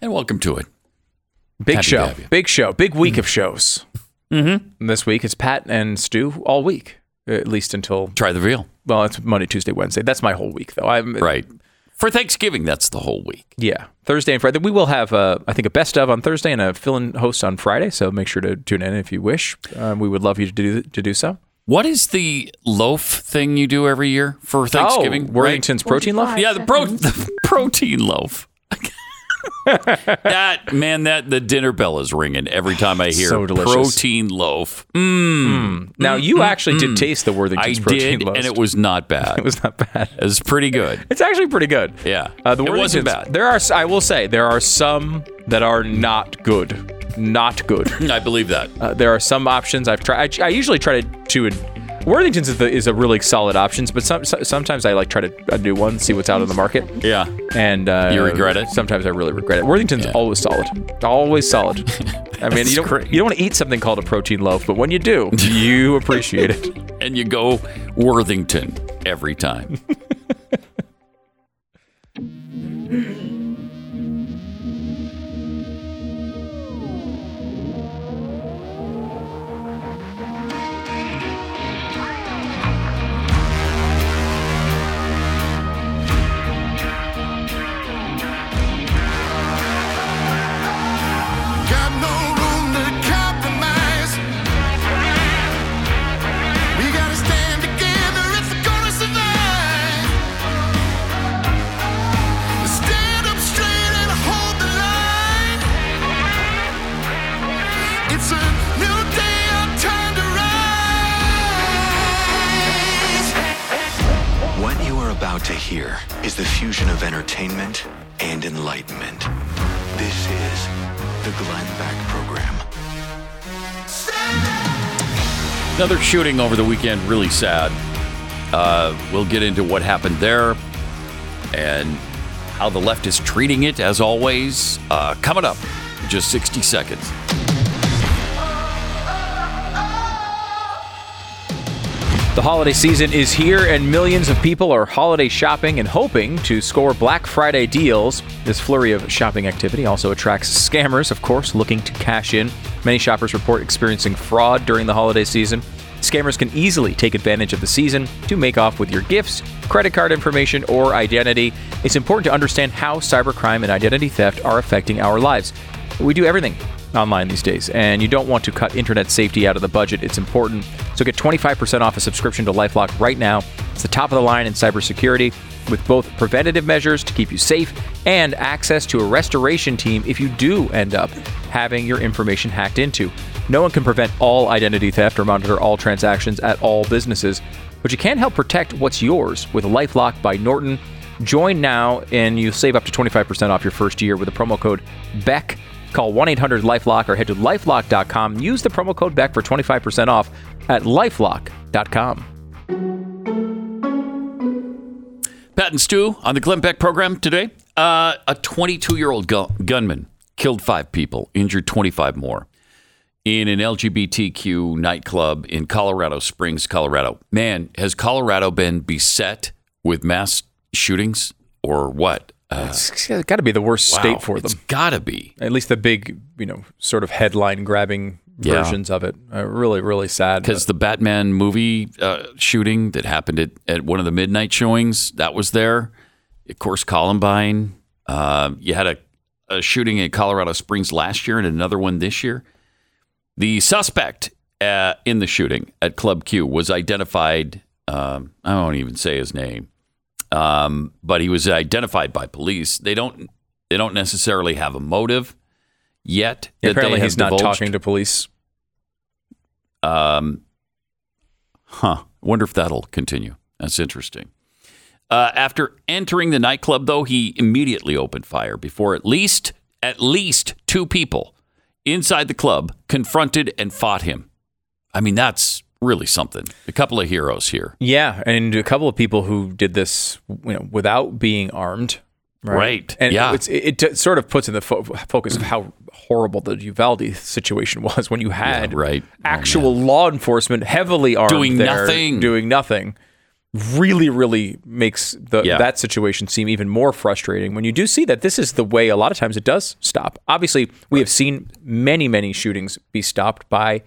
And welcome to it. Big Happy show. Big show. Big week of shows. Mm-hmm. This week it's Pat and Stu all week, at least until Try the real. well, it's Monday, Tuesday, Wednesday. That's my whole week, though. I'm Right. For Thanksgiving, that's the whole week. Yeah, Thursday and Friday. We will have, uh, I think, a best of on Thursday and a fill-in host on Friday. So make sure to tune in if you wish. Um, we would love you to do to do so. What is the loaf thing you do every year for Thanksgiving? oh, Worthington's protein loaf. Yeah, the, pro- the protein loaf. that man, that the dinner bell is ringing every time I hear So protein loaf. Mm, Now you actually did taste the I protein did, loaf, and it was not bad. it was not bad. It was pretty good. It's actually pretty good. Yeah, Uh, the it wasn't bad. There are, I will say, there are some that are not good. Not good. I believe that. Uh, there are some options I've tried. I, I usually try to to. Worthington's is, the, is a really solid options, but some, so- sometimes I like try to a new one, see what's out on the market, Yeah, and uh, You regret it? Sometimes I really regret it. Worthington's Yeah. always solid, always solid. I mean, you don't great. you don't want to eat something called a protein loaf, but when you do, you appreciate it. and you go Worthington every time. hear is the fusion of entertainment and enlightenment. This is the Glenn Beck Program. Another shooting over the weekend, really sad. Uh, we'll get into what happened there and how the left is treating it, as always. Uh, coming up, in just 60 seconds. The holiday season is here, and millions of people are holiday shopping and hoping to score Black Friday deals. This flurry of shopping activity also attracts scammers, of course, looking to cash in. Many shoppers report experiencing fraud during the holiday season. Scammers can easily take advantage of the season to make off with your gifts, credit card information, or identity. It's important to understand how cybercrime and identity theft are affecting our lives. We do everything online these days, and you don't want to cut internet safety out of the budget. It's important. So get 25% off a subscription to Lifelock right now. It's the top of the line in cybersecurity with both preventative measures to keep you safe and access to a restoration team if you do end up having your information hacked into. No one can prevent all identity theft or monitor all transactions at all businesses, but you can help protect what's yours with Lifelock by Norton. Join now and you'll save up to 25% off your first year with the promo code BECK. Call 1 800 Lifelock or head to lifelock.com. Use the promo code BECK for 25% off at lifelock.com. Pat and Stu on the Glenn Beck program today. Uh, a 22 year old gu- gunman killed five people, injured 25 more in an LGBTQ nightclub in Colorado Springs, Colorado. Man, has Colorado been beset with mass shootings or what? Uh, It's got to be the worst wow, state for them. It's gotta be. At least the big, you know, sort of headline grabbing Yeah. versions of it. Uh, really, really sad. Because the Batman movie uh, shooting that happened at, at one of the midnight showings, that was there. Of course, Columbine. Uh, you had a, a shooting in Colorado Springs last year and another one this year. The suspect uh, in the shooting at Club Q was identified. Um, I won't even say his name, um, but he was identified by police. They don't. They don't necessarily have a motive yet. that Apparently, he's not divulged. talking to police. Um, huh. Wonder if that'll continue. That's interesting. Uh, after entering the nightclub, though, he immediately opened fire before at least at least two people inside the club confronted and fought him. I mean, that's really something. A couple of heroes here. Yeah, and a couple of people who did this, you know, without being armed. Right. And Yeah. it's, it, it sort of puts in the fo- focus of how horrible the Uvalde situation was when you had right. Oh, actual law enforcement heavily armed Doing there, nothing. doing nothing. really, really makes the, Yeah. that situation seem even more frustrating when you do see that this is the way a lot of times it does stop. Obviously, we have seen many, many shootings be stopped by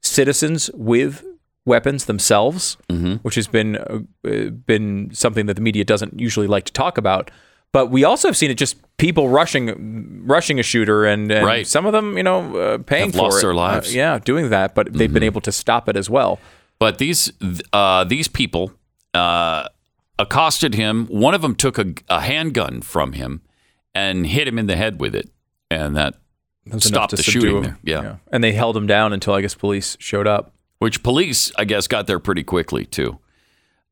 citizens with weapons themselves, Mm-hmm. which has been uh, uh, been something that the media doesn't usually like to talk about. But we also have seen it just people rushing rushing a shooter, and, and Right. some of them, you know, uh, paying Have for lost it. their Uh, lives. Mm-hmm. yeah, doing that, but they've been able to stop it as well. But these uh, these people uh, accosted him. One of them took a, a handgun from him and hit him in the head with it, and that stopped the shooting. There. Yeah. And they held him down until I guess police showed up. Which police, I guess, got there pretty quickly too.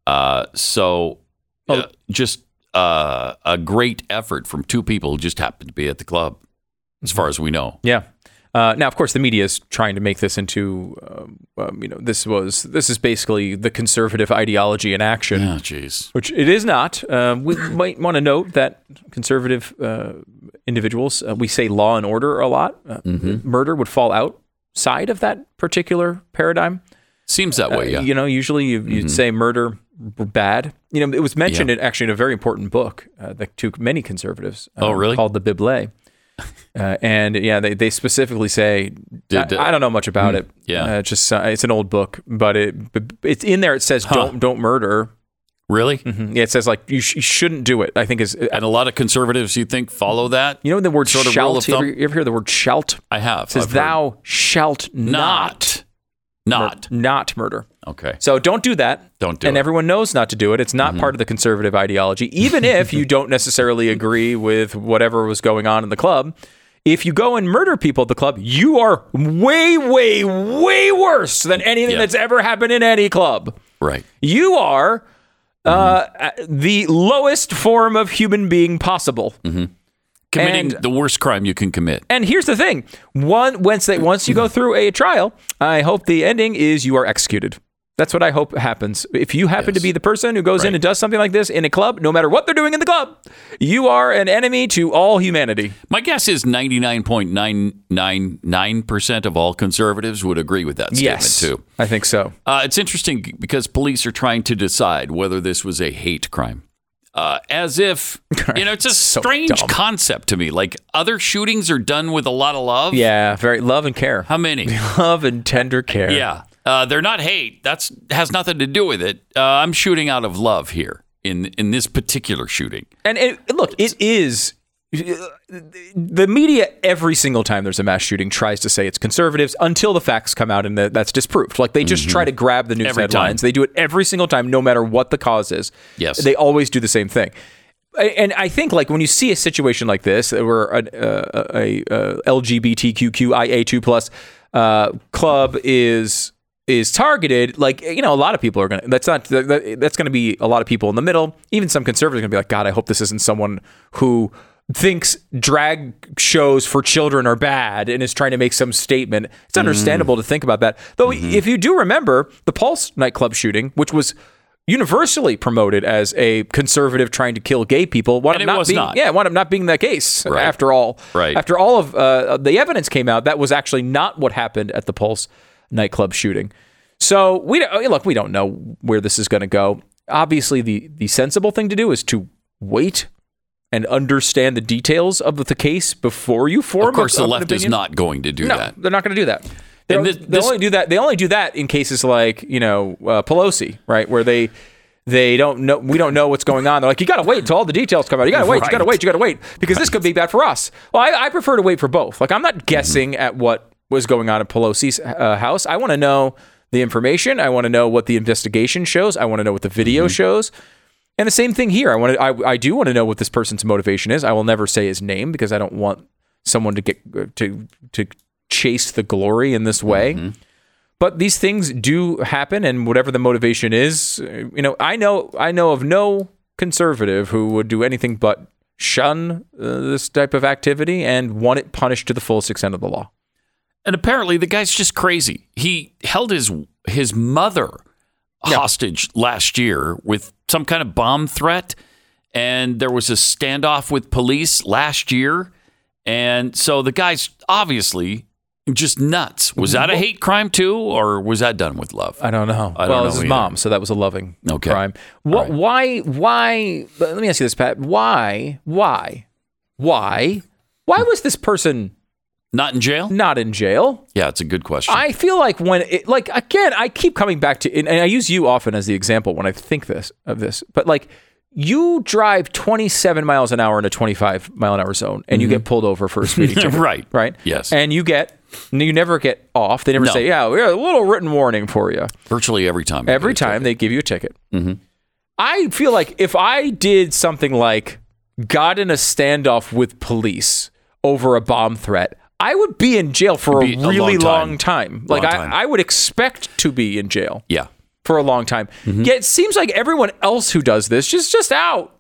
Uh, so, Oh. uh, just uh, a great effort from two people who just happened to be at the club, as far as we know. Yeah. Uh, now, of course, the media is trying to make this into, um, um, you know, this was this is basically the conservative ideology in action, Yeah, jeez. which it is not. Um, we might want to note that conservative uh, individuals, uh, we say law and order a lot. Uh, Murder would fall outside of that particular paradigm. Seems that way. Uh, Yeah. You know, usually you, you'd say murder bad. You know, it was mentioned Yeah. in actually in a very important book uh, that to many conservatives. Oh, uh, really? Called the Bible. Uh, and yeah, they, they specifically say Did- I, I don't know much about it. yeah. uh, it's just uh, it's an old book, but it but it's in there. It says don't don't murder. Really? Yeah, it says like you, sh- you shouldn't do it. I think is And a lot of conservatives, you think, follow that? you know the word Sort of shalt. rule of you, ever, you ever hear the word shalt? I have. It says I've heard. thou shalt not not, not. not murder. Okay. So don't do that. Don't do and it. Mm-hmm. everyone knows not to do it. It's not part of the conservative ideology, even if you don't necessarily agree with whatever was going on in the club. If you go and murder people at the club, you are way, way, way worse than anything Yeah. that's ever happened in any club. Right. You are uh, Mm-hmm. the lowest form of human being possible. Committing And- the worst crime you can commit. And here's the thing: one once they once you go through a trial, I hope the ending is you are executed. That's what I hope happens. If you happen to be the person who goes in and does something like this in a club, no matter what they're doing in the club, you are an enemy to all humanity. My guess is 99.999% of all conservatives would agree with that statement, too. I think so. Uh, it's interesting because police are trying to decide whether this was a hate crime. Uh, as if, you know, it's a So strange dumb. concept to me. Like other shootings are done with a lot of love. Yeah, very love and care, How many? love and tender care. yeah. Uh, they're not hate. That's has nothing to do with it. Uh, I'm shooting out of love here in in this particular shooting. And it, look, it is the media every single time there's a mass shooting tries to say it's conservatives until the facts come out and that- that's disproved. Like they just try to grab the news Mm-hmm. Every headlines. time. They do it every single time, no matter what the cause is. Yes. they always do the same thing. And I think like when you see a situation like this, where an, uh, a, a LGBTQIA two plus uh, club is is targeted, like you know, a lot of people are gonna. That's not. That, that's gonna be a lot of people in the middle. Even some conservatives are gonna be like, God, I hope this isn't someone who thinks drag shows for children are bad and is trying to make some statement. It's understandable to think about that. Though, if you do remember the Pulse nightclub shooting, which was universally promoted as a conservative trying to kill gay people, wound up it not was being, not. yeah, wound up not being that case. Right. After all, Right. After all of uh, the evidence came out, that was actually not what happened at the Pulse nightclub shooting. So we look, we don't know where this is going to go. Obviously, the the sensible thing to do is to wait and understand the details of the case before you form. Of course, a, the left is not going to do No, that. they're not going to do that. They, this- they only do that. They only do that in cases like you know uh, Pelosi, right, where they they don't know. We don't know what's going on. They're like, you got to wait until all the details come out. You got to wait. You got to wait. You got to wait because this could be bad for us. Well, I, I prefer to wait for both. Like I'm not guessing Mm-hmm. at what was going on at Pelosi's uh, house. I want to know the information. I want to know what the investigation shows. I want to know what the video Mm-hmm. shows. And the same thing here. I want to. I, I do want to know what this person's motivation is. I will never say his name because I don't want someone to get to to chase the glory in this way. Mm-hmm. But these things do happen, and whatever the motivation is, uh, you know, I know I know of no conservative who would do anything but shun uh, this type of activity and want it punished to the fullest extent of the law. And apparently, the guy's just crazy. He held his his mother hostage last year with some kind of bomb threat, and there was a standoff with police last year. And so the guy's obviously Just nuts. Was that a hate crime too, or was that done with love? I don't know. I don't well, know this is either. mom, so that was a loving Okay. crime. What? Why? Why? Let me ask you this, Pat. Why? Why? Why? Why was this person Not in jail? not in jail? Yeah, it's a good question. I feel like when it, like again, I keep coming back to, and I use you often as the example when I think this of this, but like you drive 27 miles an hour in a 25 mile an hour zone, and you get pulled over for a speeding ticket, Mm-hmm. Right. Right. Yes. And you get, you never get off. They never No. say, yeah, we have a little written warning for you. Virtually every time. Every time they give you a ticket. I feel like if I did something like got in a standoff with police over a bomb threat, I would be in jail for a a long really long time. time. Like Long I, time. I would expect to be in jail Yeah. for a long time. Mm-hmm. Yet it seems like everyone else who does this just just out.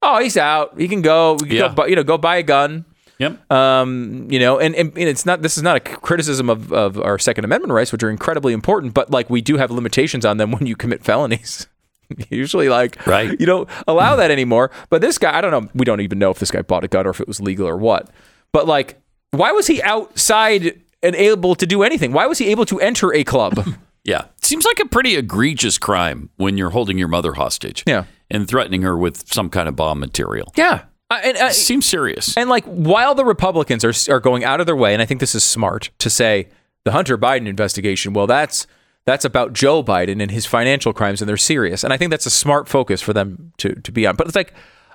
Oh, he's out. He can go. Can Yeah. go. You know, go buy a gun. Yep. Um, you know, and, and, and it's not. This is not a criticism of, of our Second Amendment rights, which are incredibly important. But like, we do have limitations on them when you commit felonies. Usually, like, Right. you don't allow that anymore. But this guy, I don't know. We don't even know if this guy bought a gun or if it was legal or what. But like, why was he outside and able to do anything? Why was he able to enter a club? Yeah. Seems like a pretty egregious crime when you're holding your mother hostage. Yeah. And threatening her with some kind of bomb material. yeah. Uh, and, uh, Seems serious. And like while the Republicans are are going out of their way, and I think this is smart to say the Hunter Biden investigation, well, that's that's about Joe Biden and his financial crimes, and they're serious. And I think that's a smart focus for them to to be on. But it's like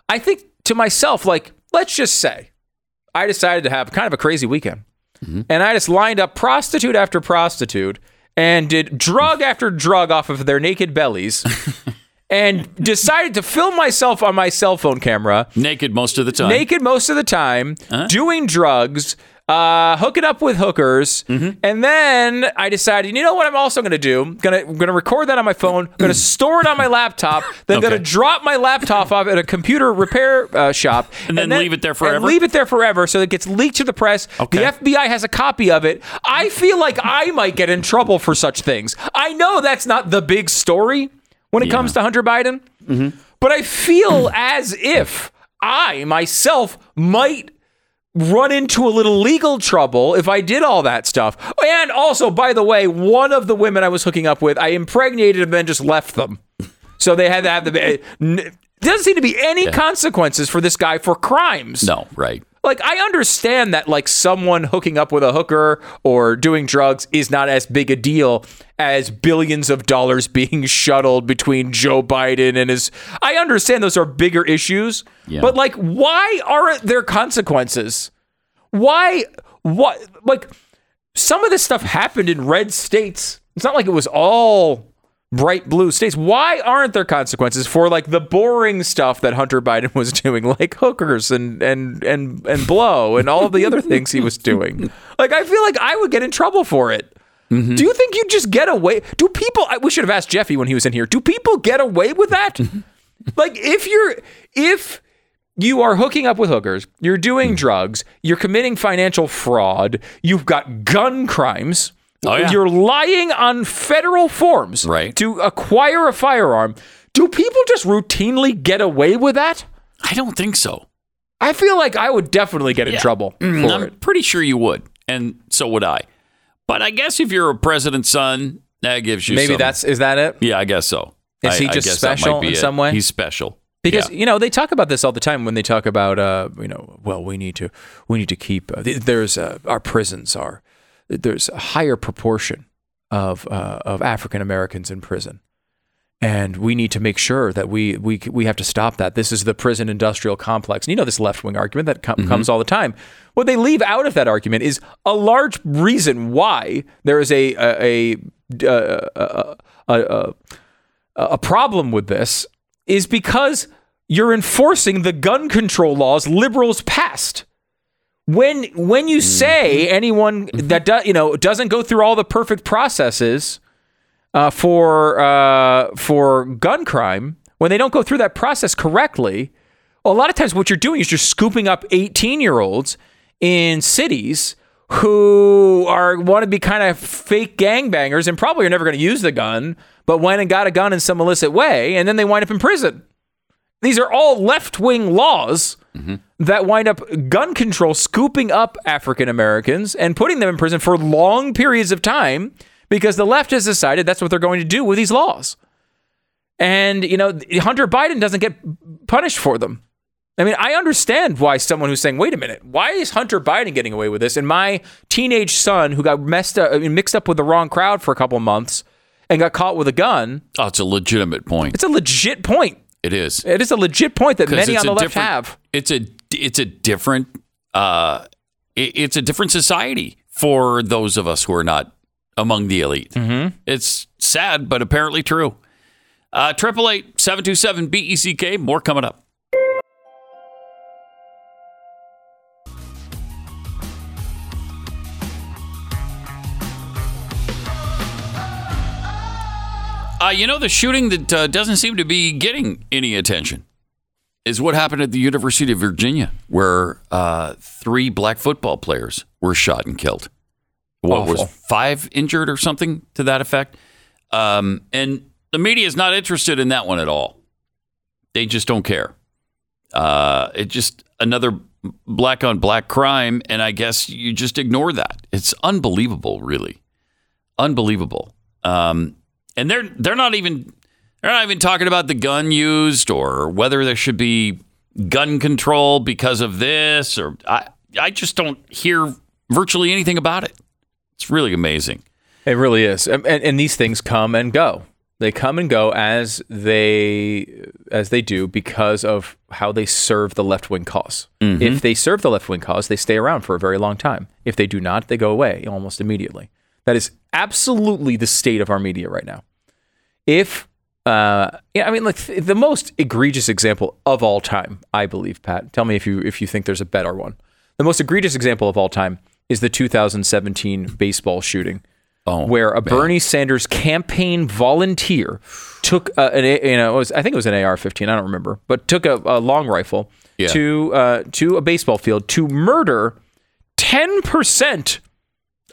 I think to myself, like let's just say I decided to have kind of a crazy weekend, and I just lined up prostitute after prostitute and did drug after drug off of their naked bellies. And decided to film myself on my cell phone camera Naked most of the time. naked most of the time, Uh-huh. doing drugs, uh, it up with hookers, Mm-hmm. and then I decided, you know what? I'm also going to do? I'm gonna I'm gonna record that on my phone. Going to store it on my laptop. Then gonna drop my laptop off at a computer repair uh, shop, And then leave it there and forever? leave it there forever, so it gets leaked to the press. Okay. The FBI has a copy of it. I feel like I might get in trouble for such things. I know that's not the big story when it comes to Hunter Biden, but I feel as if I myself might run into a little legal trouble if I did all that stuff. And also, by the way, one of the women I was hooking up with, I impregnated and then just left them. So they had to have the. Eh, n- doesn't seem to be any consequences for this guy for crimes. No, right. Like I understand that like someone hooking up with a hooker or doing drugs is not as big a deal as billions of dollars being shuttled between Joe Biden and his I understand those are bigger issues. Yeah. But like why aren't there consequences? Why what like some of this stuff happened in red states. It's not like it was all bright blue states. Why aren't there consequences for like the boring stuff that Hunter Biden was doing, like hookers and and and and blow and all of the other things he was doing? Like I feel like I would get in trouble for it. Mm-hmm. Do you think you just get away? Do people? I, we should have asked Jeffy when he was in here. Do people get away with that? like if you're if you are hooking up with hookers, you're doing mm. drugs, you're committing financial fraud, you've got gun crimes. Oh, yeah. You're lying on federal forms Right. to acquire a firearm. Do people just routinely get away with that? I don't think so. I feel like I would definitely get in Yeah. trouble Mm, I'm it. pretty sure you would, and so would I. But I guess if you're a president's son, that gives you Maybe some- that's is that it? yeah. I guess so. Is I- he just guess that might special in it. some way? He's special Because Yeah. you know they talk about this all the time when they talk about uh you know well we need to we need to keep uh, there's uh, our prisons are there's a higher proportion of uh, of African Americans in prison. And we need to make sure that we we we have to stop that. This is the prison industrial complex. And you know this left wing argument that com- comes all the time. What they leave out of that argument is a large reason why there is a a a, a, a, a, a a problem with this is because you're enforcing the gun control laws liberals passed. When when you say anyone that do, you know doesn't go through all the perfect processes uh, for uh, for gun crime, when they don't go through that process correctly, a lot of times what you're doing is you're scooping up 18 year olds in cities who are want to be kind of fake gangbangers and probably are never going to use the gun, but went and got a gun in some illicit way, and then they wind up in prison. These are all left wing laws Mm-hmm. that wind up gun control scooping up African Americans and putting them in prison for long periods of time because the left has decided that's what they're going to do with these laws. And, you know, Hunter Biden doesn't get punished for them. I mean, I understand why someone who's saying, wait a minute, why is Hunter Biden getting away with this? And my teenage son, who got messed up, mixed up with the wrong crowd for a couple months and got caught with a gun, Oh, it's a legitimate point. it's a legit point. It is. It is a legit point that many on the left have. It's a it's a different uh it- it's a different society for those of us who are not among the elite. Mm-hmm. It's sad, but apparently true. Uh triple eight seven two seven B E C K. More coming up. Uh, you know, the shooting that uh, doesn't seem to be getting any attention is what happened at the University of Virginia, where uh, three black football players were shot and killed. What was five injured or something to that effect? Um, and the media is not interested in that one at all. They just don't care. Uh, it just another black on black crime, and I guess you just ignore that. It's unbelievable, really, unbelievable. Um, and they're they're not even they're not even talking about the gun used or whether there should be gun control because of this or I I just don't hear virtually anything about it. It's really amazing. It really is, and, and, these things come and go. They come and go as they as they do because of how they serve the left wing because mm-hmm. If they serve the left wing cause, they stay around for a very long time. If they do not, they go away almost immediately. That is absolutely the state of our media right now. If uh, yeah, I mean, like th- the most egregious example of all time, I believe, Pat. Tell me if you if you think there's a better one. The most egregious example of all time is the 2017 baseball shooting Oh, where a Bernie Sanders campaign volunteer took uh, an A- you know it was, I think it was an AR-15 I don't remember but took a, a long rifle Yeah. to uh, to a baseball field to murder ten percent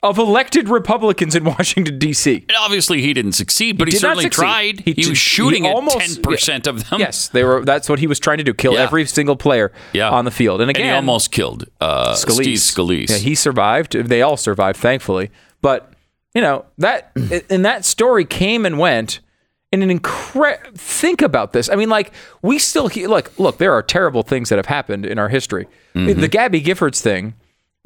of elected Republicans in Washington D.C. And obviously he didn't succeed, but he, not certainly tried. He He, did- was he shooting almost- at ten percent of them. Yes, they were. That's what he was trying to do: kill Yeah. every single player Yeah. on the field. And and again, he almost killed uh, Steve Scalise. Yeah, he survived. They all survived, thankfully. But you know that, and that story came and went. In an incredible, think about this. I mean, like we still he- look. Look, there are terrible things that have happened in our history. Mm-hmm. The Gabby Giffords thing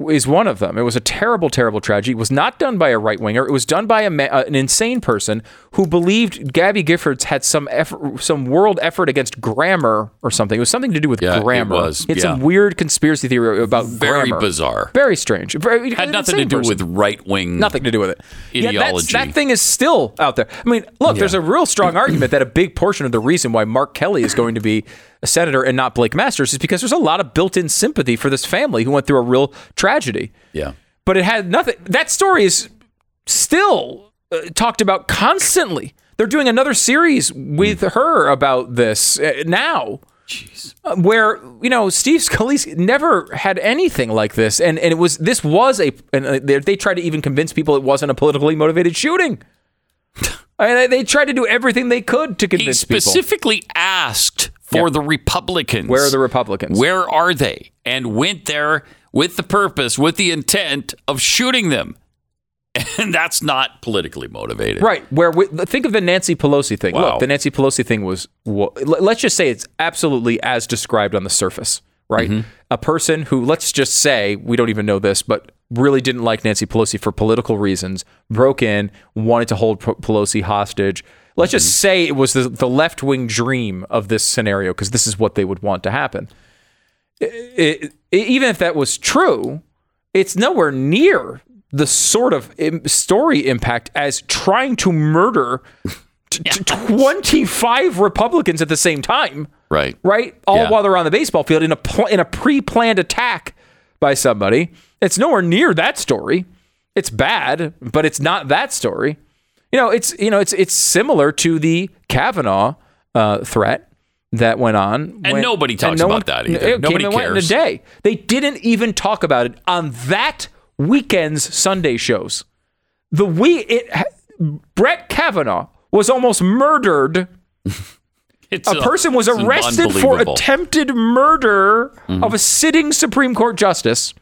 is one of them. It was a terrible, terrible tragedy. It was not done by a right winger. It was done by a ma- uh, an insane person who believed Gabby Giffords had some effort, some world effort against grammar or something. It was something to do with Yeah, it grammar. was, It's some yeah. weird conspiracy theory about Very grammar. bizarre. Very strange. Very, Had nothing to do person. with right wing. Nothing to do with it. Ideology. that thing is still out there. I mean, look, there's a real strong argument that a big portion of the reason why Mark Kelly is going to be a senator and not Blake Masters is because there's a lot of built-in sympathy for this family who went through a real tragedy. Yeah. But it had nothing. That story is still uh, talked about constantly. They're doing another series with her about this uh, now. Jeez. Uh, where you know Steve Scalise never had anything like this, and and it was this was a and uh, they, they tried to even convince people it wasn't a politically motivated shooting. I mean, they, they tried to do everything they could to convince people. specifically asked for Yeah. the Republicans. Where are the Republicans? Where are they? And went there with the purpose, with the intent of shooting them. And that's not politically motivated. Right. Where we, think of the Nancy Pelosi thing. Wow. Look, the Nancy Pelosi thing was. wa- l- Let's just say it's absolutely as described on the surface. Right. Mm-hmm. A person who, let's just say, we don't even know this, but really didn't like Nancy Pelosi for political reasons, broke in, wanted to hold P- Pelosi hostage. Let's just Mm-hmm. say it was the, the left wing dream of this scenario because this is what they would want to happen. I- I- even if that was true, it's nowhere near the sort of im- story impact as trying to murder t- t- 25 Republicans at the same time, Right. right? All Yeah. while they're on the baseball field in a pl- in a pre-planned attack by somebody. It's nowhere near that story. It's bad, but it's not that story. You know, it's you know, it's it's similar to the Kavanaugh uh, threat that went on, And nobody talks about that either. It Nobody and went in a cares. day. They didn't even talk about it on that weekend's Sunday shows. The we it Brett Kavanaugh was almost murdered It's a person was arrested for attempted murder Mm-hmm. of a sitting Supreme Court justice.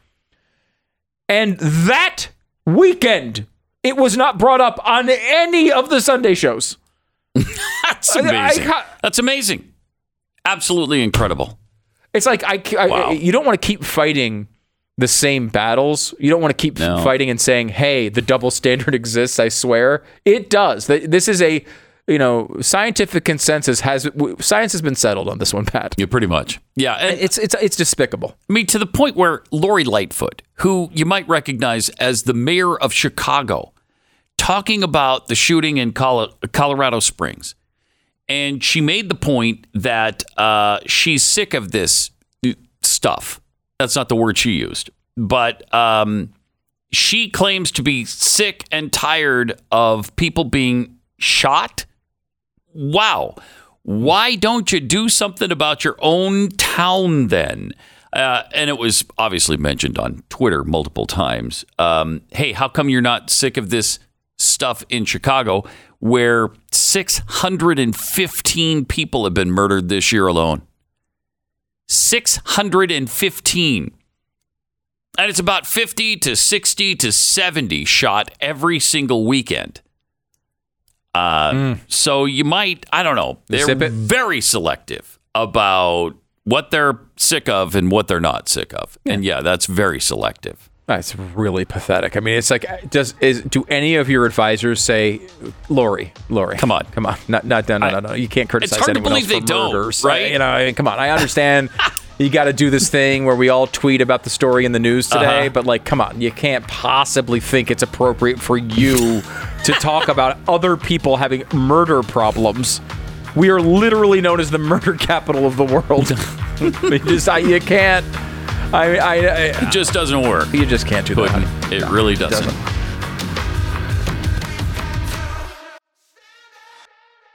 And that weekend, it was not brought up on any of the Sunday shows. That's I- I amazing. That's amazing. Absolutely incredible. It's like I, I- Wow. you don't want to keep fighting the same battles. You don't want to keep No. fighting and saying, "Hey, the double standard exists." I swear, it does. This is a you know scientific consensus has science has been settled on this one, Pat. Yeah, pretty much. Yeah, and It's it's it's despicable. I mean to the point where Lori Lightfoot, who you might recognize as the mayor of Chicago, talking about the shooting in Colorado Springs, and she made the point that uh, she's sick of this stuff. That's not the word she used, but um, she claims to be sick and tired of people being shot. Wow. Why don't you do something about your own town then? Uh, and it was obviously mentioned on Twitter multiple times. Um, hey, how come you're not sick of this stuff in Chicago where 615 people have been murdered this year alone? 615. And it's about 50 to 60 to 70 shot every single weekend. Uh, So you might, I don't know, they're it. very selective about what they're sick of and what they're not sick of. And yeah, that's very selective. That's really pathetic. I mean, it's like, does is do any of your advisors say, Lori, Lori, Come on. come on, not not no no no, no. You can't criticize it's hard to anyone else believe for they don't, murders, right? You know, I mean, come on. I understand. you got to do this thing where we all tweet about the story in the news today, Uh-huh. but like, come on, you can't possibly think it's appropriate for you to talk about other people having murder problems. We are literally known as the murder capital of the world. you just, I, you can't. I, I, I, It just doesn't work. you just can't do that. Puddin'. honey. It really doesn't. doesn't.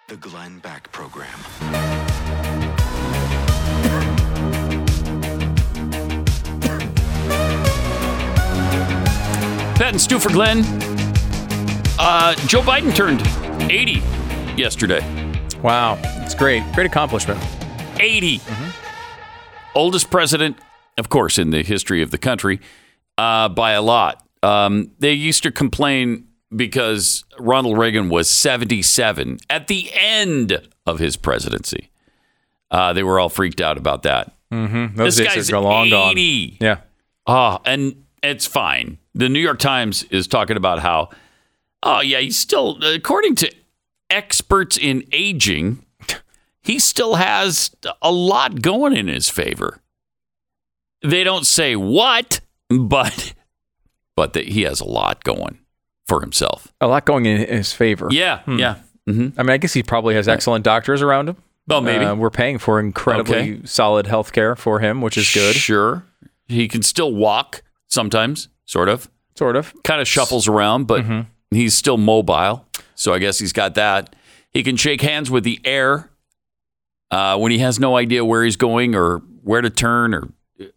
The Glenn Beck Program. And Stu for Glenn. Uh, Joe Biden turned 80 yesterday. Wow, it's great. Great accomplishment. 80. Oldest president, of course, in the history of the country, uh, by a lot. Um, they used to complain because Ronald Reagan was 77 at the end of his presidency. Uh, they were all freaked out about that. Those This days guy's are long gone. 80. Yeah. Oh, and it's fine. The New York Times is talking about how, oh, yeah, he's still, according to experts in aging, he still has a lot going in his favor. They don't say what, but but that he has a lot going for himself. A lot going in his favor. Yeah, yeah. hmm I mean, I guess he probably has excellent doctors around him. Well, maybe. Uh, we're paying for incredibly Okay. solid health care for him, which is good. Sure. He can still walk sometimes, sort of. Sort of. kind of shuffles around, but Mm-hmm. he's still mobile. So I guess he's got that. He can shake hands with the air uh, when he has no idea where he's going or where to turn or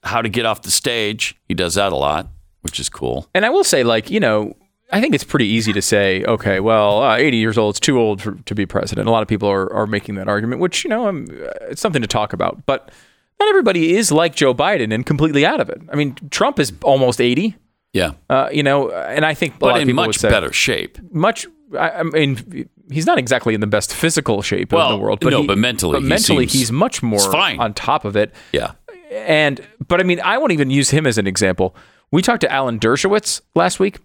how to get off the stage. He does that a lot, which is cool. And I will say, like, you know, I think it's pretty easy to say, okay, well, uh, 80 years old, it's too old for, to be president. A lot of people are, are making that argument, which, you know, um, uh, it's something to talk about. But not everybody is like Joe Biden and completely out of it. I mean, Trump is almost 80, Yeah. uh, you know, and I think a lot But of in would much say, better shape. much. I, I mean, he's not exactly in the best physical shape Well, in the world, but no, he- but mentally but he mentally, seems- he's much more fine. on top of it. Yeah. And but I mean, I won't even use him as an example. We talked to Alan Dershowitz last week.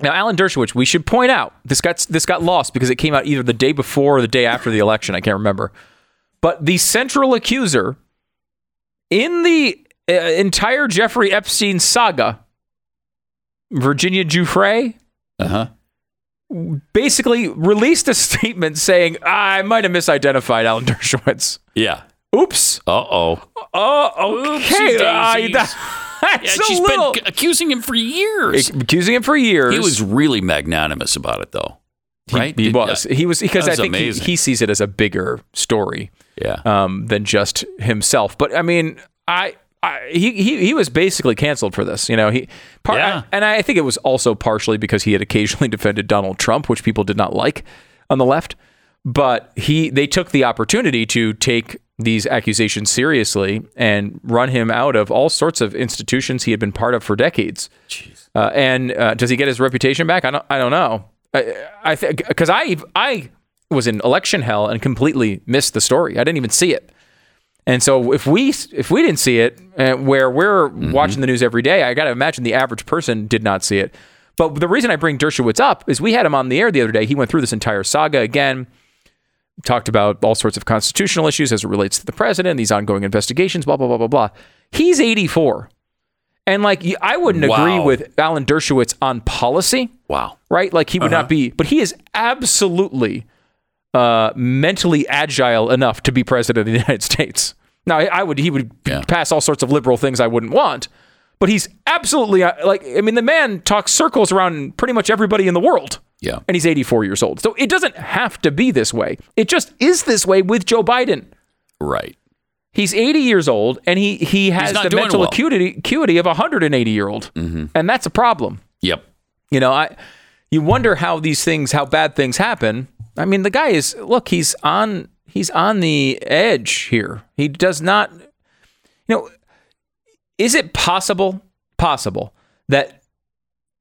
Now, Alan Dershowitz, we should point out this got this got lost because it came out either the day before or the day after the election. I can't remember. But the central accuser in the uh, entire Jeffrey Epstein saga, Virginia Giuffre, Uh huh. basically released a statement saying, "I might have misidentified Alan Dershowitz." Yeah. Oops. Uh oh. Oh, okay. That's Yeah, she's little. been accusing him for years. accusing him for years. He was really magnanimous about it, though. He, right? he was. He was because I think he, he sees it as a bigger story yeah. um, than just himself. But I mean, I. I, he, he he was basically canceled for this, you know. He par- Yeah. I- and I think it was also partially because he had occasionally defended Donald Trump, which people did not like on the left. but he they took the opportunity to take these accusations seriously and run him out of all sorts of institutions he had been part of for decades. Uh, and uh, does he get his reputation back? I don't. I don't know. I, I think because I I was in election hell and completely missed the story. I didn't even see it. And so if we if we didn't see it, uh, where we're watching the news every day, I got to imagine the average person did not see it. But the reason I bring Dershowitz up is we had him on the air the other day. He went through this entire saga again, talked about all sorts of constitutional issues as it relates to the president, these ongoing investigations, blah blah blah blah blah. He's 84, and like I wouldn't agree with Alan Dershowitz on policy Wow. right? Like he would not be, but he is absolutely uh, mentally agile enough to be president of the United States. Now, I I would, he would Yeah. pass all sorts of liberal things I wouldn't want, but he's absolutely uh, like, I mean, the man talks circles around pretty much everybody in the world. Yeah. And he's 84 years old. So it doesn't have to be this way. It just is this way with Joe Biden. Right. He's 80 years old and he, he has the mental well. acuity, acuity of a 180 year old. And that's a problem. Yep. You know, I you wonder how these things, how bad things happen. I mean, the guy is look, he's on he's on the edge here. He does not you know, is it possible possible that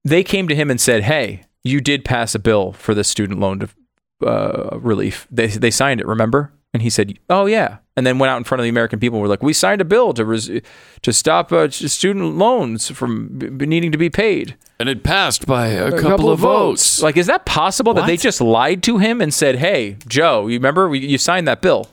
they came to him and said, "Hey, you did pass a bill for the student loan uh, relief. They they signed it, remember?" And he said, "Oh yeah." And then went out in front of the American people. and Were like, "We signed a bill to res- to stop uh, student loans from b- b- needing to be paid." And it passed by a, couple, of votes. Like, is that possible that they just lied to him and said, "Hey, Joe, you remember we, you signed that bill,"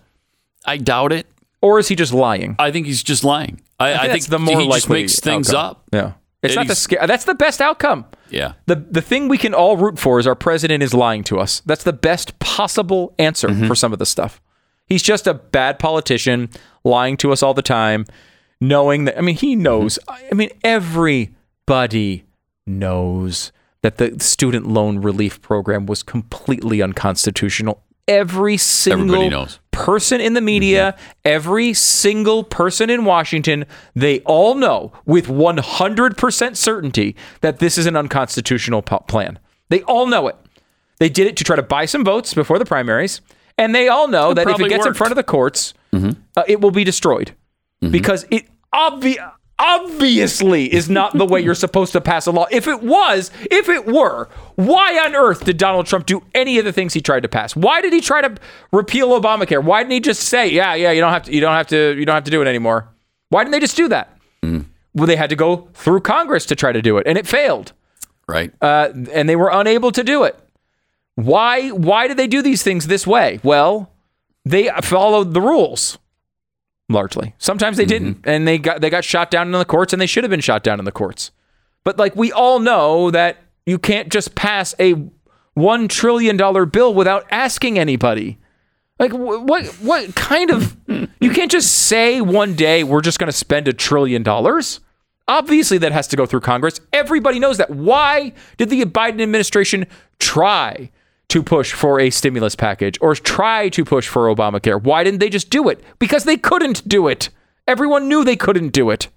I doubt it. or is he just lying? I think he's just lying. I, I think, that's the more he just makes things outcome. up. Yeah, it's And not the he's- scare. That's the best outcome. Yeah. The the thing we can all root for is our president is lying to us. That's the best possible answer Mm-hmm. for some of the stuff. He's just a bad politician lying to us all the time, knowing that I mean he knows. Mm-hmm. I mean everybody knows that the student loan relief program was completely unconstitutional. Every single knows. person in the media, every single person in Washington, they all know with 100% certainty that this is an unconstitutional plan. They all know it. They did it to try to buy some votes before the primaries, and they all know that if it probably gets in front of the courts, uh, it will be destroyed because it obvi- obviously is not the way you're supposed to pass a law. If it was, if it were, why on earth did Donald Trump do any of the things he tried to pass? Why did he try to repeal Obamacare? Why didn't he just say, "Yeah, yeah, you don't have to, you don't have to, you don't have to do it anymore"? Why didn't they just do that? Well, they had to go through Congress to try to do it, and it failed Right. uh, and they were unable to do it. Why? Why did they do these things this way? Well, they followed the rules largely. Sometimes they mm-hmm. didn't, and they got they got shot down in the courts, and they should have been shot down in the courts. But like we all know that you can't just pass a one trillion dollar bill without asking anybody. Like what? What kind of? You can't just say one day we're just going to spend a trillion dollars. Obviously, that has to go through Congress. Everybody knows that. Why did the Biden administration try to push for a stimulus package or try to push for Obamacare? Why didn't they just do it? Because they couldn't do it. Everyone knew they couldn't do it.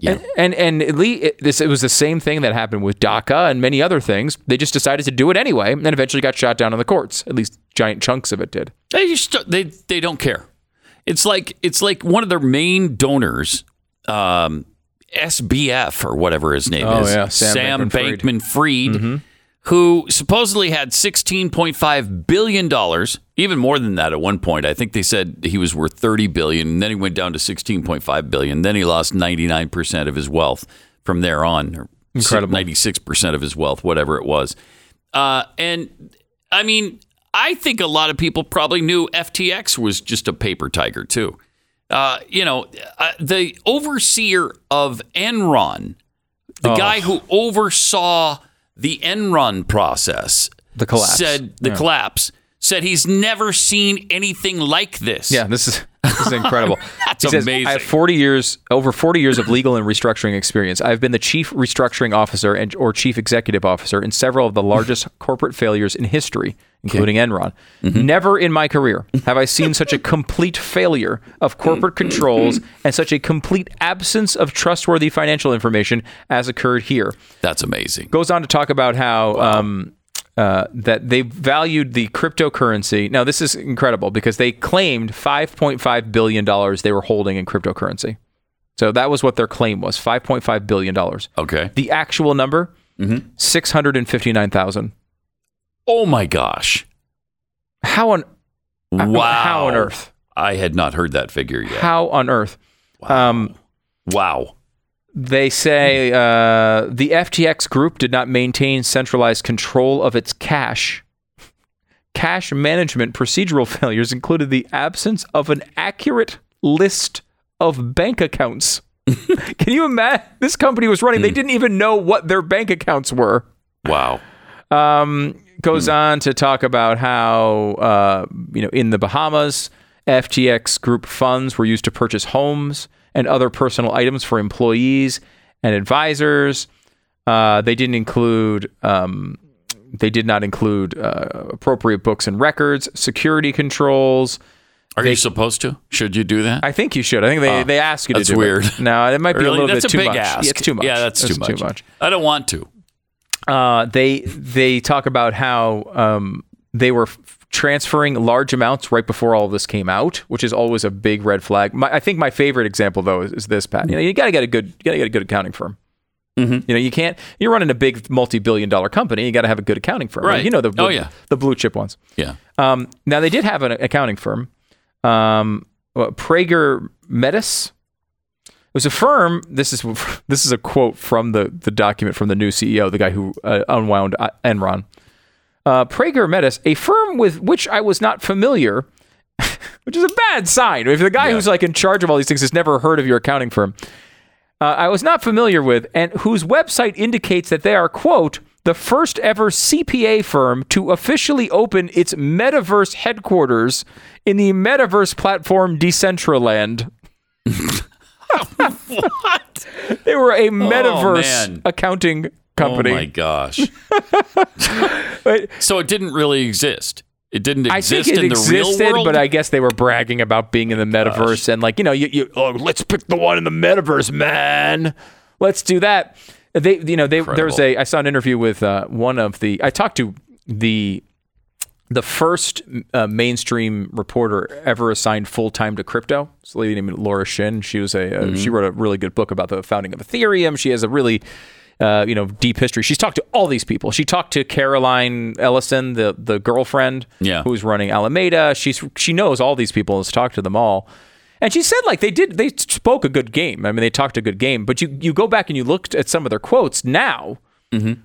Yeah. And and it, le- it, this it was the same thing that happened with DACA and many other things. They just decided to do it anyway, and eventually got shot down in the courts. At least giant chunks of it did. They just they they don't care. It's like it's like one of their main donors, um, SBF or whatever his name Oh, is, yeah, Sam Bankman-Fried. Bankman-Fried, who supposedly had sixteen point five billion dollars, even more than that at one point. I think they said he was worth 30 billion, and then he went down to 16.5 billion. Then he lost ninety nine percent of his wealth from there on. Or Incredible. ninety six percent of his wealth, whatever it was. Uh, and I mean, I think a lot of people probably knew FTX was just a paper tiger too. Uh, you know, uh, the overseer of Enron, the guy who oversaw the Enron process, The collapse. said the Yeah. collapse, said he's never seen anything like this. Yeah, this is this is incredible. That's He says, amazing. I have 40 years, over 40 years of legal and restructuring experience. I've been the chief restructuring officer and or chief executive officer in several of the largest corporate failures in history, including Enron. Mm-hmm. Never in my career have I seen such a complete failure of corporate controls and such a complete absence of trustworthy financial information as occurred here That's amazing. goes on to talk about how um, uh, that they valued the cryptocurrency. Now, this is incredible because they claimed $5.5 billion they were holding in cryptocurrency. So that was what their claim was $5.5 billion. Okay. The actual number, 659,000. Oh my gosh. How on Wow. how on earth? I had not heard that figure yet. How on earth? Um, Wow. They say uh, the FTX group did not maintain centralized control of its cash. Cash management procedural failures included the absence of an accurate list of bank accounts. Can you imagine? This company was running, they didn't even know what their bank accounts were. Wow. Um, goes on to talk about how, uh, you know, in the Bahamas, FTX group funds were used to purchase homes and other personal items for employees and advisors. Uh, they didn't include, um, they did not include uh, appropriate books and records, security controls. Are you supposed to? Should you do that? I think you should. I think they, Oh, they ask you to that's do weird. it. No, it might be a little that's bit a too big much. ask. Yeah, it's too much. Yeah, that's, too, much. too much. I don't want to. Uh, they they talk about how um, they were f- transferring large amounts right before all of this came out, which is always a big red flag. My, I think my favorite example though is, is this, Pat. You know, you got to get a good, you got to get a good accounting firm. Mm-hmm. You know, you can't. You're running a big multi-billion-dollar company. You got to have a good accounting firm. Right. You know the, Oh, yeah. the blue chip ones. Yeah. Um, now they did have an accounting firm, um, uh, Prager Metis. It was a firm. This is this is a quote from the the document from the new CEO, the guy who uh, unwound uh, Enron. Uh, Prager Metis, a firm with which I was not familiar, which is a bad sign. If the guy Yeah. who's like in charge of all these things has never heard of your accounting firm, uh, I was not familiar with, and whose website indicates that they are, quote, the first ever CPA firm to officially open its metaverse headquarters in the metaverse platform Decentraland. what? They were a metaverse man. accounting company. Oh my gosh. But so it didn't really exist. It didn't I exist think it in the existed, real world. but I guess they were bragging about being in the metaverse and like you know, you, you oh, let's pick the one in the metaverse, man. Let's do that. They, you know, they there was a. I saw an interview with uh, one of the. I talked to the the first uh, mainstream reporter ever assigned full time to crypto. It's a lady named Laura Shin. She was a. Uh, Mm-hmm. She wrote a really good book about the founding of Ethereum. She has a really. Uh, you know, deep history. She's talked to all these people. She talked to Caroline Ellison, the the girlfriend, Yeah. who's running Alameda. She's she knows all these people and has talked to them all. And she said like they did they spoke a good game. I mean they talked a good game, but you you go back and you looked at some of their quotes now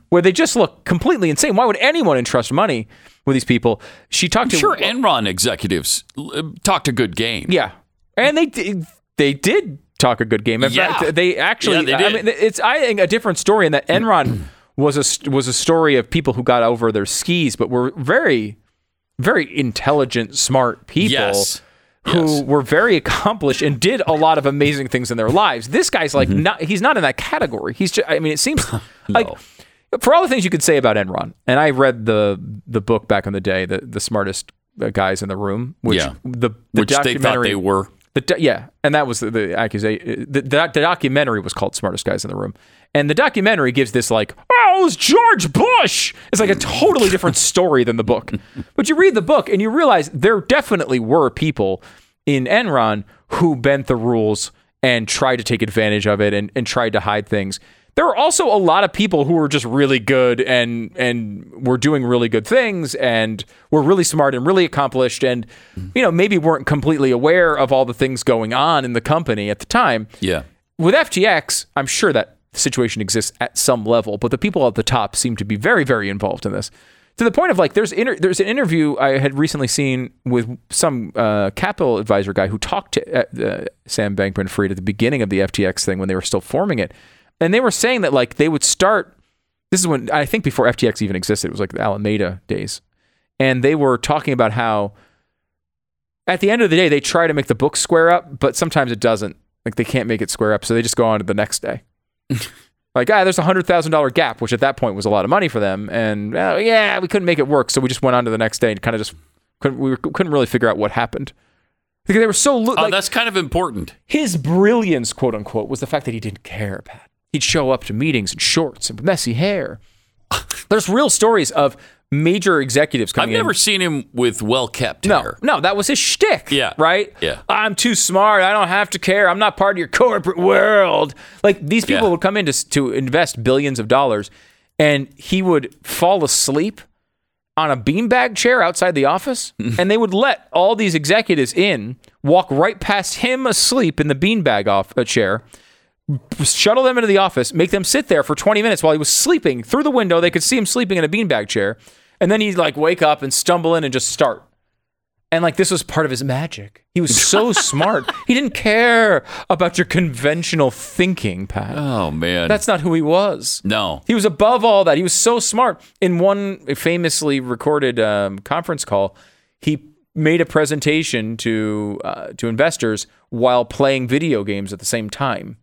where they just look completely insane. Why would anyone entrust money with these people? She talked to sure Enron executives uh, talked a good game. yeah, and they did- they did talk a good game. In Yeah. fact, they actually. Yeah, they I mean, it's I think a different story in that Enron was a was a story of people who got over their skis, but were very, very intelligent, smart people. Yes. Who Yes. were very accomplished and did a lot of amazing things in their lives. This guy's like Mm-hmm. not he's not in that category. He's just I mean it seems like for all the things you could say about Enron, and I read the the book back in the day, the the smartest uh, guys in the room, which Yeah. the, the Which they thought documentary they were. the do- yeah, and that was the, the accusation. The, the, the documentary was called "Smartest Guys in the Room," and the documentary gives this like, "Oh, it was George Bush." It's like a totally different story than the book. But you read the book and you realize there definitely were people in Enron who bent the rules and tried to take advantage of it and, and tried to hide things. There were also a lot of people who were just really good and and were doing really good things and were really smart and really accomplished and you know maybe weren't completely aware of all the things going on in the company at the time. Yeah. With FTX, I'm sure that situation exists at some level, but the people at the top seem to be very very involved in this. To the point of like, there's inter- there's an interview I had recently seen with some uh, capital advisor guy who talked to uh, uh, Sam Bankman-Fried at the beginning of the FTX thing when they were still forming it, and they were saying that like they would start. This is when I think before FTX even existed. It was like the Alameda days, and they were talking about how at the end of the day they try to make the book square up, but sometimes it doesn't. Like they can't make it square up, so they just go on to the next day. like, ah, there's a hundred thousand dollar gap, which at that point was a lot of money for them, and yeah, we couldn't make it work, so we just went on to the next day and kind of just couldn't we were, couldn't really figure out what happened because they were so lo- Oh, like that's kind of important. his brilliance, quote unquote, was the fact that he didn't care, Pat. He'd show up to meetings in shorts and messy hair. There's real stories of major executives coming. I've coming in. never seen him with well kept No, hair. no, that was his shtick. Yeah. Right? Yeah. I'm too smart. I don't have to care. I'm not part of your corporate world. Like these people Yeah. would come in to, to invest billions of dollars and he would fall asleep on a beanbag chair outside the office and they would let all these executives in, walk right past him asleep in the beanbag off a chair. Shuttle them into the office, make them sit there for 20 minutes while he was sleeping through the window. They could see him sleeping in a beanbag chair. And then he'd like wake up and stumble in and just start. And like this was part of his magic. He was so smart. He didn't care about your conventional thinking, Pat. Oh man, That's not who he was. no. He was above all that. He was so smart. In one famously recorded um, conference call, he made a presentation to uh, to investors while playing video games at the same time.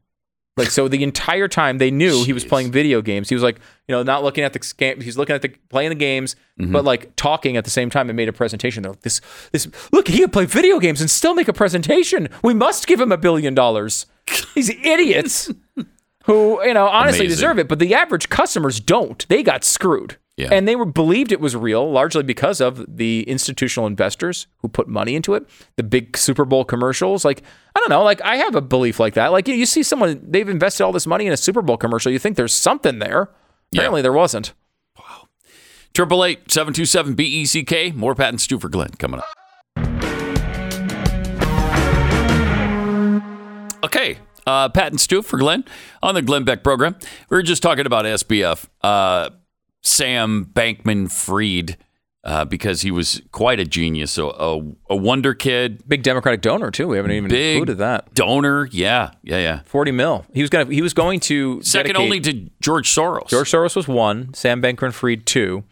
Like so, the entire time they knew he was playing video games. He was like, you know, not looking at the scam. He's looking at the playing the games, mm-hmm. but like talking at the same time and made a presentation. They're like, this, this. Look, he could play video games and still make a presentation. We must give him a billion dollars. These idiots who you know honestly Amazing. deserve it, but the average customers don't. They got screwed. Yeah. And they were believed it was real largely because of the institutional investors who put money into it. The big Super Bowl commercials, like I don't know, like I have a belief like that. Like you, you see someone they've invested all this money in a Super Bowl commercial, you think there's something there. Apparently there wasn't. Wow. Triple eight seven two seven B E C K. More Pat and Stu for Glenn coming up. Okay, uh, Pat and Stu for Glenn on the Glenn Beck program. We were just talking about SBF, uh, Sam Bankman-Fried, uh, because he was quite a genius, a, a, a wonder kid, Big Democratic donor too. We haven't even big included that. donor. Yeah, yeah, yeah. Forty mil. He was gonna. He was going to Second dedicate- only to George Soros. George Soros was one, Sam Bankman-Fried two,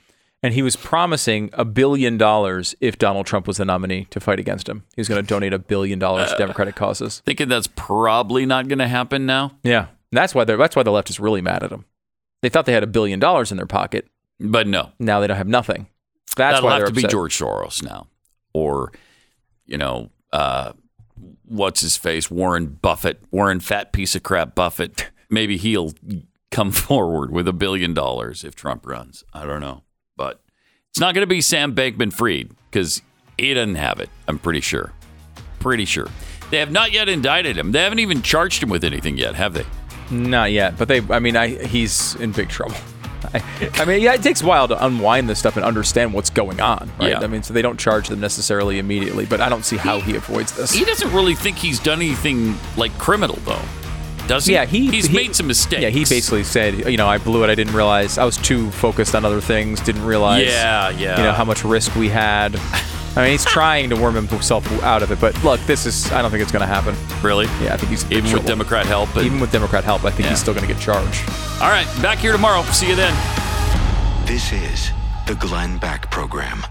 and he was promising a billion dollars if Donald Trump was the nominee to fight against him. He was going to donate a billion dollars to Democratic causes. Thinking that's probably not going to happen now, Yeah, and that's why they're that's why the left is really mad at him. They thought they had a billion dollars in their pocket. but no. Now they don't have nothing. That's That'll why have to be. George Soros now, or you know, uh, what's his face, Warren Buffett, Warren fat piece of crap Buffett. Maybe he'll come forward with a billion dollars if Trump runs. I don't know, but it's not going to be Sam Bankman-Fried because he doesn't have it. I'm pretty sure. Pretty sure. They have not yet indicted him. They haven't even charged him with anything yet, have they? Not yet, but they. I mean, I he's in big trouble. I, I mean, yeah, it takes a while to unwind this stuff and understand what's going on, right? Yeah. I mean, so they don't charge them necessarily immediately, but I don't see how he avoids this. He doesn't really think he's done anything like criminal, though. Does he? Yeah, he he's he- made some mistakes. Yeah, he basically said, you know, I blew it. I didn't realize I was too focused on other things. Didn't realize, Yeah, yeah. you know, how much risk we had. I mean, he's trying to worm himself out of it, but look, this is. I don't think it's going to happen. Really? Yeah, I think he's Even with. Democrat help. and- Even with Democrat help, I think Yeah. he's still going to get charged. All right, back here tomorrow. See you then. This is the Glenn Beck Program.